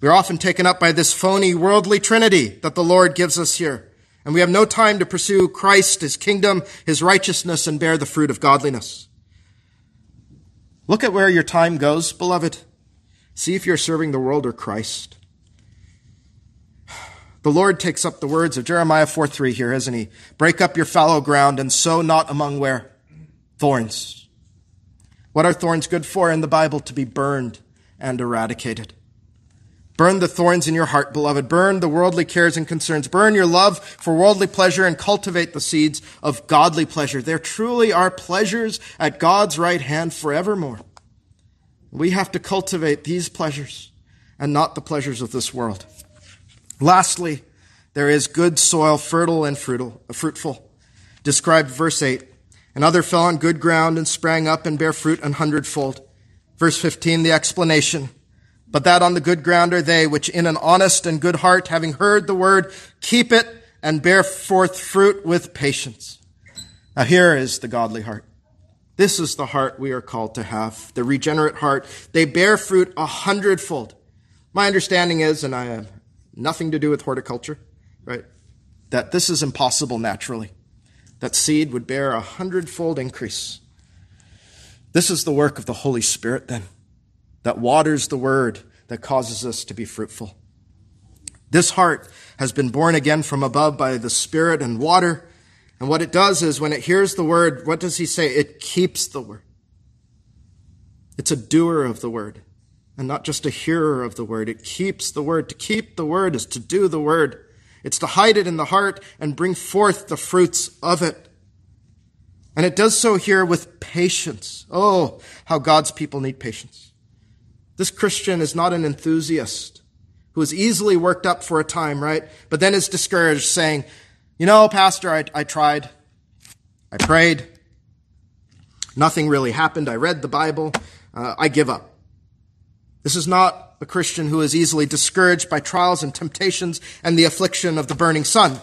We're often taken up by this phony worldly trinity that the Lord gives us here. And we have no time to pursue Christ, His kingdom, His righteousness, and bear the fruit of godliness. Look at where your time goes, beloved. See if you're serving the world or Christ. The Lord takes up the words of Jeremiah 4 3 here, isn't he? Break up your fallow ground and sow not among where? Thorns. What are thorns good for in the Bible? To be burned and eradicated. Burn the thorns in your heart, beloved. Burn the worldly cares and concerns. Burn your love for worldly pleasure and cultivate the seeds of godly pleasure. There truly are pleasures at God's right hand forevermore. We have to cultivate these pleasures and not the pleasures of this world. Lastly, there is good soil, fertile and fruitful. Uh, Described verse 8. Another fell on good ground and sprang up and bare fruit an hundredfold. Verse 15, the explanation. But that on the good ground are they which in an honest and good heart, having heard the word, keep it and bear forth fruit with patience. Now here is the godly heart. This is the heart we are called to have, the regenerate heart. They bear fruit a hundredfold. My understanding is, and I have nothing to do with horticulture, right? That this is impossible naturally. That seed would bear a hundredfold increase. This is the work of the Holy Spirit then that waters the word that causes us to be fruitful. This heart has been born again from above by the Spirit and water. And what it does is when it hears the word, what does he say? It keeps the word. It's a doer of the word and not just a hearer of the word. It keeps the word. To keep the word is to do the word. It's to hide it in the heart and bring forth the fruits of it. And it does so here with patience. Oh, how God's people need patience. This Christian is not an enthusiast who is easily worked up for a time, right? But then is discouraged, saying, You know, Pastor, I, I tried. I prayed. Nothing really happened. I read the Bible. Uh, I give up. This is not a Christian who is easily discouraged by trials and temptations and the affliction of the burning sun.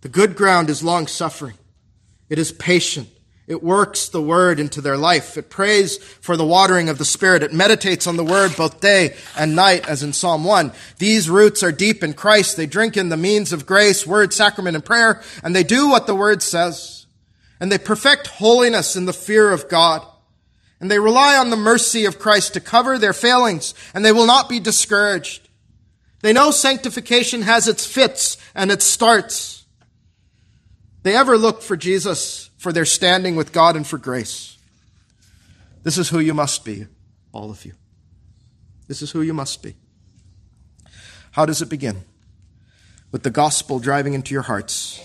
The good ground is long suffering. It is patient. It works the word into their life. It prays for the watering of the Spirit. It meditates on the word both day and night, as in Psalm 1. These roots are deep in Christ. They drink in the means of grace, word, sacrament, and prayer, and they do what the word says. And they perfect holiness in the fear of God. And they rely on the mercy of Christ to cover their failings, and they will not be discouraged. They know sanctification has its fits and its starts. They ever look for Jesus for their standing with God and for grace. This is who you must be, all of you. This is who you must be. How does it begin? With the gospel driving into your hearts,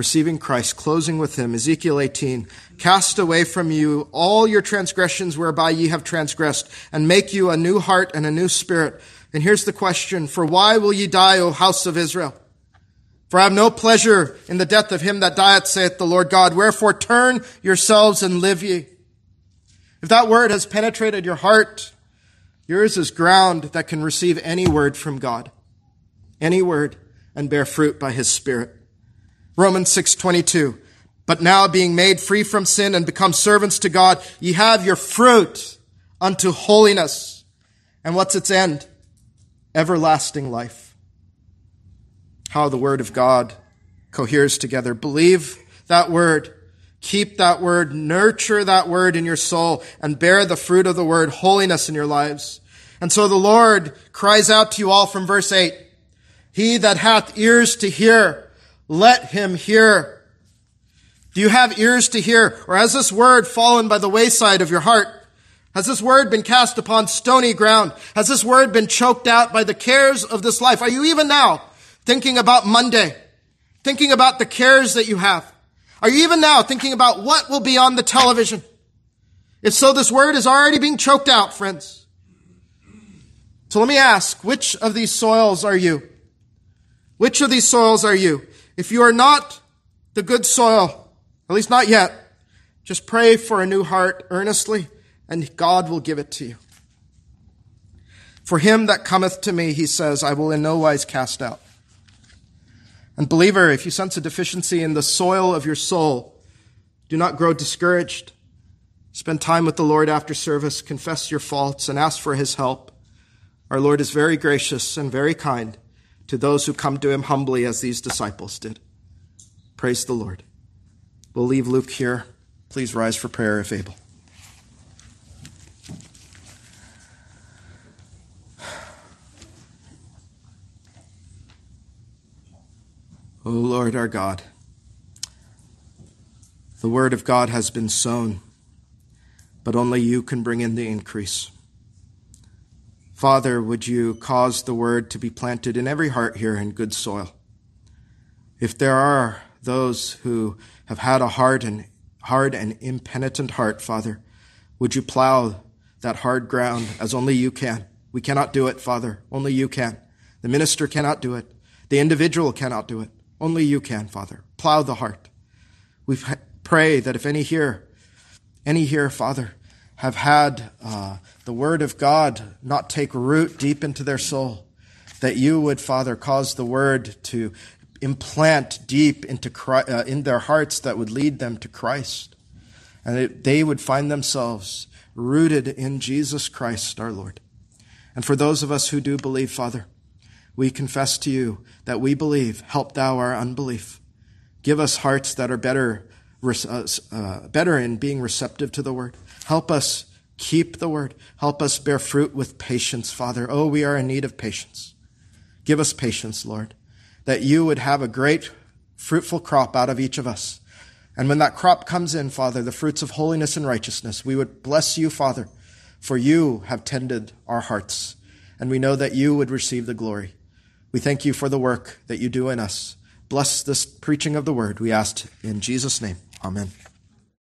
receiving Christ, closing with him. Ezekiel 18, cast away from you all your transgressions whereby ye have transgressed, and make you a new heart and a new spirit. And here's the question, for why will ye die, O house of Israel? For I have no pleasure in the death of him that dieth, saith the Lord God. Wherefore turn yourselves and live ye. If that word has penetrated your heart, yours is ground that can receive any word from God. Any word and bear fruit by his spirit. Romans 6:22. But now being made free from sin and become servants to God, ye have your fruit unto holiness. And what's its end? Everlasting life how the Word of God coheres together. Believe that Word. Keep that Word. Nurture that Word in your soul and bear the fruit of the Word, holiness in your lives. And so the Lord cries out to you all from verse 8. He that hath ears to hear, let him hear. Do you have ears to hear? Or has this word fallen by the wayside of your heart? Has this word been cast upon stony ground? Has this word been choked out by the cares of this life? Are you even now thinking about Monday? Thinking about the cares that you have? Are you even now thinking about what will be on the television? If so, this word is already being choked out, friends. So let me ask, which of these soils are you? Which of these soils are you? If you are not the good soil, at least not yet, just pray for a new heart earnestly and God will give it to you. For him that cometh to me, he says, I will in no wise cast out. And believer, if you sense a deficiency in the soil of your soul, do not grow discouraged. Spend time with the Lord after service, confess your faults, and ask for his help. Our Lord is very gracious and very kind to those who come to him humbly as these disciples did. Praise the Lord. We'll leave Luke here. Please rise for prayer if able. O Lord our God, the word of God has been sown, but only you can bring in the increase. Father, would you cause the word to be planted in every heart here in good soil? If there are those who have had a hard and hard and impenitent heart, Father, would you plow that hard ground as only you can? We cannot do it, Father. Only you can. The minister cannot do it. The individual cannot do it. Only you can, Father. Plow the heart. We pray that if any here, any here, Father, have had uh, the word of God not take root deep into their soul, that you would, Father, cause the word to implant deep into Christ, uh, in their hearts that would lead them to Christ, and that they would find themselves rooted in Jesus Christ, our Lord. And for those of us who do believe, Father, we confess to you that we believe. Help thou our unbelief. Give us hearts that are better, uh, uh, better in being receptive to the word. Help us keep the word. Help us bear fruit with patience, Father. Oh, we are in need of patience. Give us patience, Lord, that you would have a great fruitful crop out of each of us. And when that crop comes in, Father, the fruits of holiness and righteousness, we would bless you, Father, for you have tended our hearts. And we know that you would receive the glory. We thank you for the work that you do in us. Bless this preaching of the word, we ask in Jesus' name. Amen.